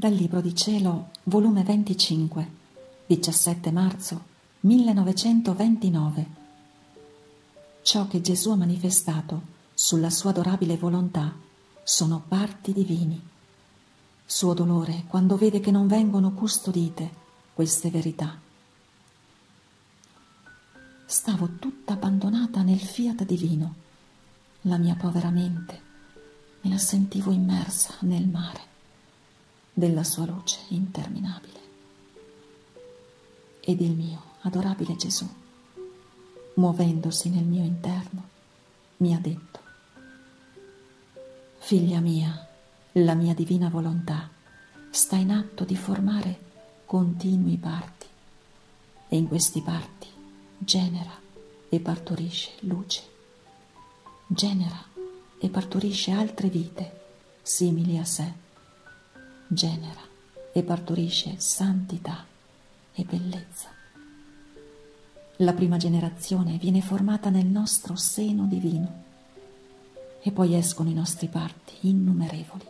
Dal Libro di Cielo, volume 25, 17 marzo 1929. Ciò che Gesù ha manifestato sulla sua adorabile volontà sono parti divini. Suo dolore quando vede che non vengono custodite queste verità. Stavo tutta abbandonata nel fiat divino. La mia povera mente me la sentivo immersa nel mare della sua luce interminabile. Ed il mio adorabile Gesù, muovendosi nel mio interno, mi ha detto, Figlia mia, la mia divina volontà sta in atto di formare continui parti e in questi parti genera e partorisce luce, genera e partorisce altre vite simili a sé genera e partorisce santità e bellezza. La prima generazione viene formata nel nostro seno divino e poi escono i nostri parti innumerevoli.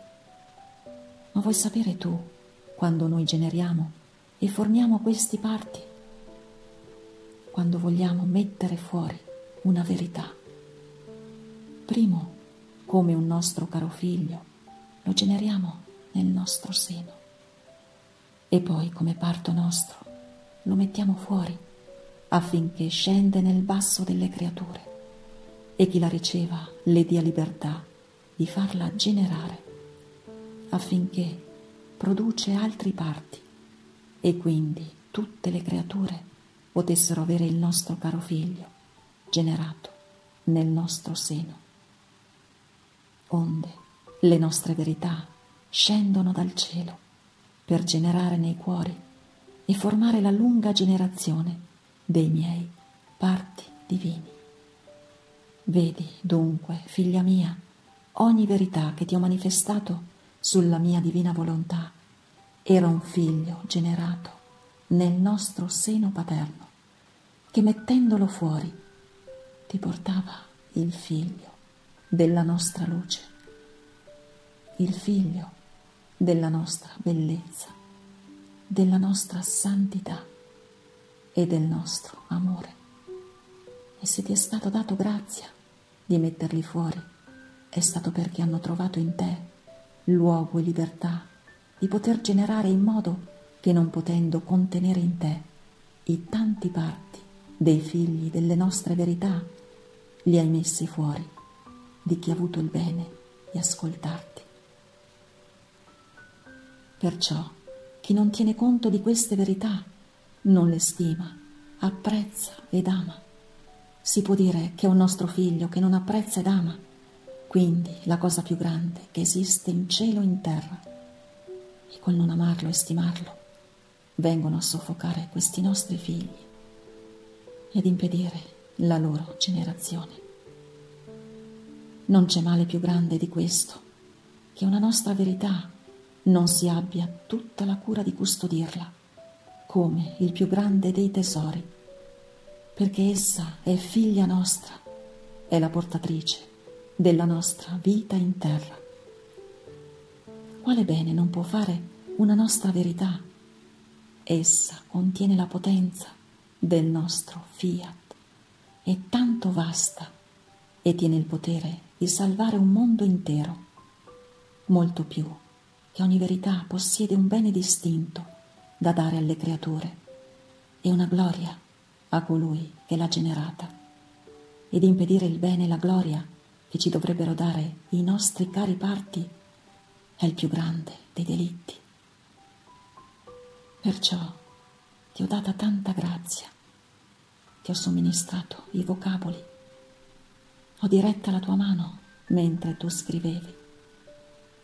Ma vuoi sapere tu quando noi generiamo e formiamo questi parti? Quando vogliamo mettere fuori una verità. Primo, come un nostro caro figlio, lo generiamo nel nostro seno. E poi, come parto nostro, lo mettiamo fuori affinché scende nel basso delle creature e chi la riceva le dia libertà di farla generare affinché produce altri parti e quindi tutte le creature potessero avere il nostro caro figlio generato nel nostro seno. Onde le nostre verità scendono dal cielo per generare nei cuori e formare la lunga generazione dei miei parti divini. Vedi dunque, figlia mia, ogni verità che ti ho manifestato sulla mia divina volontà era un figlio generato nel nostro seno paterno, che mettendolo fuori ti portava il figlio della nostra luce, il figlio della nostra bellezza, della nostra santità e del nostro amore. E se ti è stato dato grazia di metterli fuori, è stato perché hanno trovato in te luogo e libertà di poter generare in modo che non potendo contenere in te i tanti parti dei figli delle nostre verità, li hai messi fuori di chi ha avuto il bene di ascoltarti. Perciò chi non tiene conto di queste verità non le stima, apprezza ed ama. Si può dire che è un nostro figlio che non apprezza ed ama, quindi la cosa più grande che esiste in cielo e in terra. E col non amarlo e stimarlo vengono a soffocare questi nostri figli ed impedire la loro generazione. Non c'è male più grande di questo che una nostra verità non si abbia tutta la cura di custodirla come il più grande dei tesori, perché essa è figlia nostra, è la portatrice della nostra vita in terra. Quale bene non può fare una nostra verità? Essa contiene la potenza del nostro fiat, è tanto vasta e tiene il potere di salvare un mondo intero, molto più che ogni verità possiede un bene distinto da dare alle creature e una gloria a colui che l'ha generata ed impedire il bene e la gloria che ci dovrebbero dare i nostri cari parti è il più grande dei delitti. Perciò ti ho data tanta grazia, ti ho somministrato i vocaboli, ho diretta la tua mano mentre tu scrivevi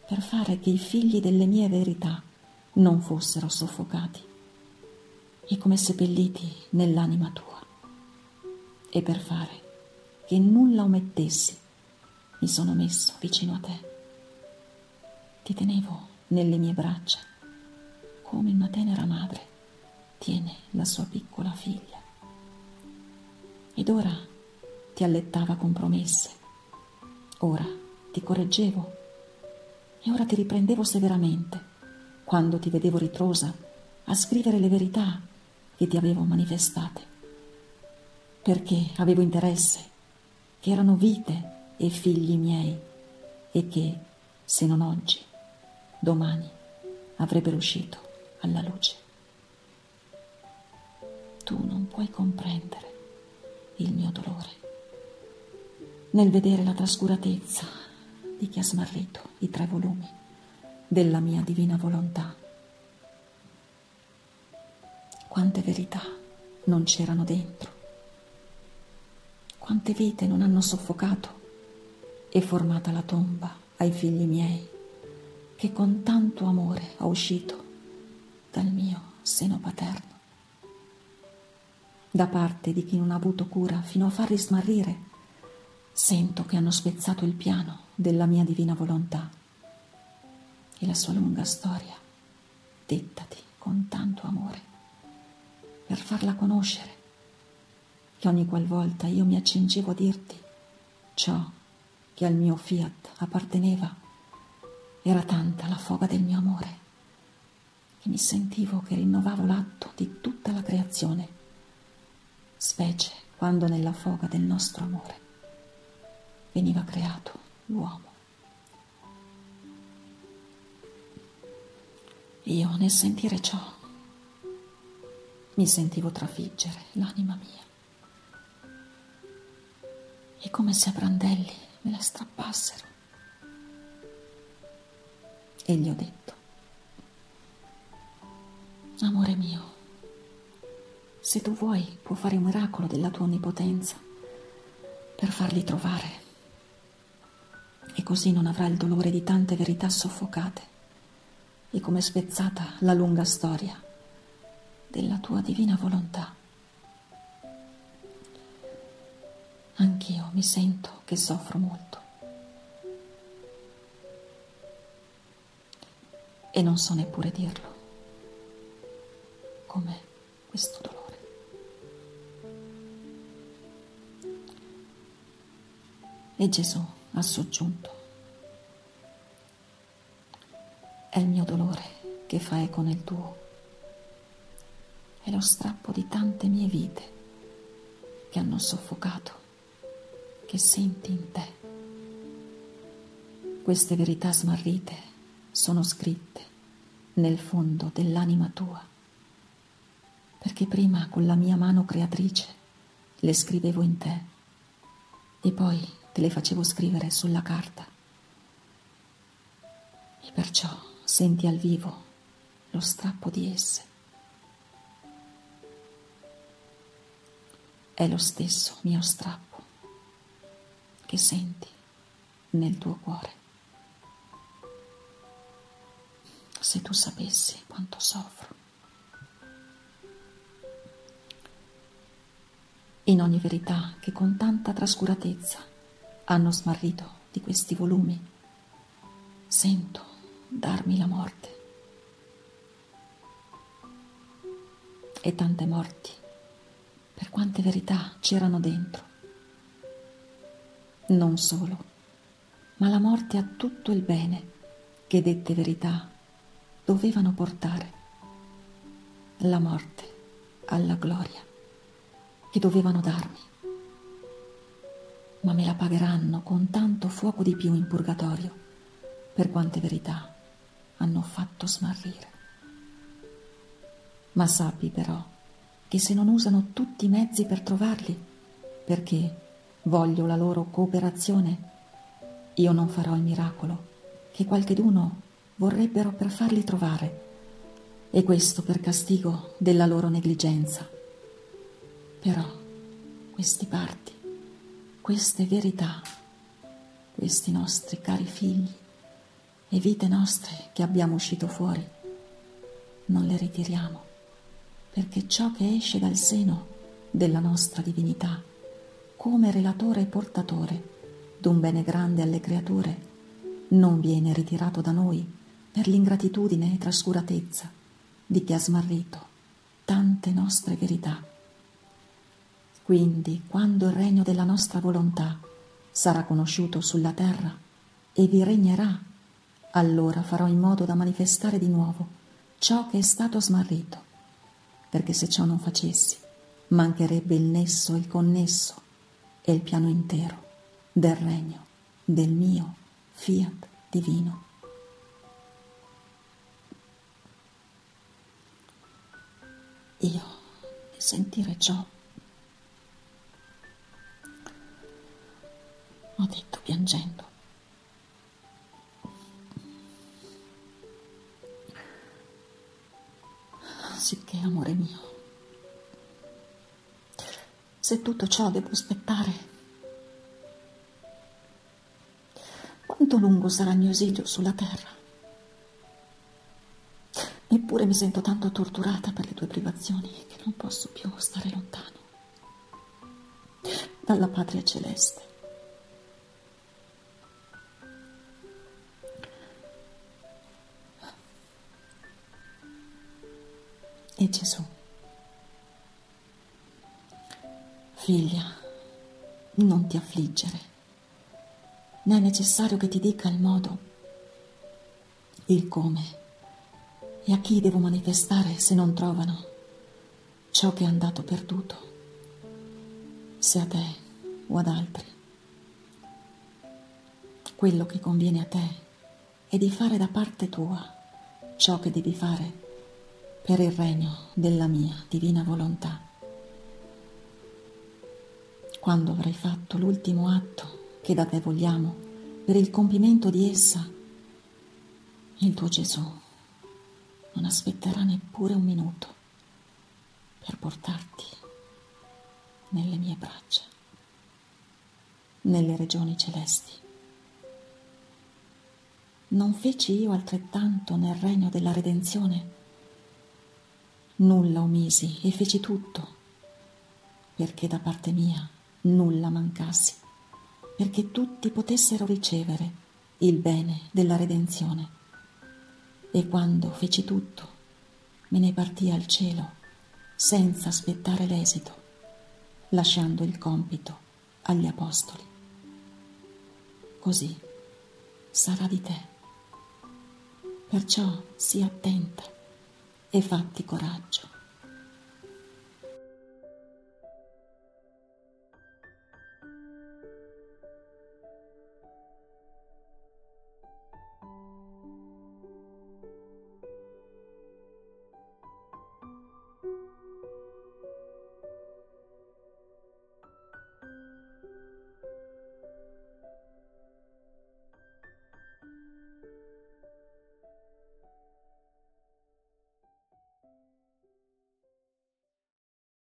per fare che i figli delle mie verità non fossero soffocati e come seppelliti nell'anima tua, e per fare che nulla omettessi mi sono messo vicino a te. Ti tenevo nelle mie braccia come una tenera madre tiene la sua piccola figlia. Ed ora ti allettava con promesse, ora ti correggevo e ora ti riprendevo severamente. Quando ti vedevo ritrosa, a scrivere le verità che ti avevo manifestate, perché avevo interesse, che erano vite e figli miei e che, se non oggi, domani avrebbero uscito alla luce. Tu non puoi comprendere il mio dolore. Nel vedere la trascuratezza di chi ha smarrito i tre volumi della mia divina volontà. Quante verità non c'erano dentro, quante vite non hanno soffocato e formata la tomba ai figli miei, che con tanto amore ho uscito dal mio seno paterno. Da parte di chi non ha avuto cura fino a farli smarrire Sento che hanno spezzato il piano della mia divina volontà e la sua lunga storia, dettati con tanto amore, per farla conoscere, che ogni qualvolta io mi accingevo a dirti ciò che al mio fiat apparteneva, era tanta la foga del mio amore, che mi sentivo che rinnovavo l'atto di tutta la creazione, specie quando nella foga del nostro amore veniva creato l'uomo. Io nel sentire ciò mi sentivo trafiggere l'anima mia e come se a brandelli me la strappassero. E gli ho detto, amore mio, se tu vuoi può fare un miracolo della tua onnipotenza per farli trovare così non avrà il dolore di tante verità soffocate e come spezzata la lunga storia della tua divina volontà. Anch'io mi sento che soffro molto e non so neppure dirlo, come questo dolore. E Gesù ha soggiunto. È il mio dolore che fa eco nel tuo. È lo strappo di tante mie vite che hanno soffocato, che senti in te. Queste verità smarrite sono scritte nel fondo dell'anima tua, perché prima con la mia mano creatrice le scrivevo in te e poi te le facevo scrivere sulla carta. E perciò senti al vivo lo strappo di esse. È lo stesso mio strappo che senti nel tuo cuore. Se tu sapessi quanto soffro. In ogni verità che con tanta trascuratezza hanno smarrito di questi volumi. Sento darmi la morte. E tante morti, per quante verità c'erano dentro. Non solo, ma la morte a tutto il bene che dette verità dovevano portare. La morte alla gloria che dovevano darmi ma me la pagheranno con tanto fuoco di più in purgatorio, per quante verità hanno fatto smarrire. Ma sappi però che se non usano tutti i mezzi per trovarli, perché voglio la loro cooperazione, io non farò il miracolo che qualcheduno vorrebbero per farli trovare, e questo per castigo della loro negligenza. Però questi parti queste verità, questi nostri cari figli e vite nostre che abbiamo uscito fuori, non le ritiriamo, perché ciò che esce dal seno della nostra divinità, come relatore e portatore d'un bene grande alle creature, non viene ritirato da noi per l'ingratitudine e trascuratezza di chi ha smarrito tante nostre verità. Quindi, quando il regno della nostra volontà sarà conosciuto sulla terra e vi regnerà, allora farò in modo da manifestare di nuovo ciò che è stato smarrito, perché se ciò non facessi, mancherebbe il nesso, il connesso e il piano intero del regno del mio fiat divino. Io, sentire ciò, ho detto piangendo, sicché, amore mio, se tutto ciò devo aspettare, quanto lungo sarà il mio esilio sulla terra? Eppure mi sento tanto torturata per le tue privazioni che non posso più stare lontano dalla patria celeste. E Gesù, figlia, non ti affliggere, né è necessario che ti dica il modo, il come e a chi devo manifestare se non trovano ciò che è andato perduto, se a te o ad altri. Quello che conviene a te è di fare da parte tua ciò che devi fare per il regno della mia divina volontà. Quando avrai fatto l'ultimo atto che da te vogliamo per il compimento di essa, il tuo Gesù non aspetterà neppure un minuto per portarti nelle mie braccia, nelle regioni celesti. Non feci io altrettanto nel regno della redenzione? Nulla omisi e feci tutto perché da parte mia nulla mancassi, perché tutti potessero ricevere il bene della redenzione e quando feci tutto, me ne partii al cielo senza aspettare l'esito, lasciando il compito agli apostoli. Così sarà di te. Perciò sii attenta e fatti coraggio.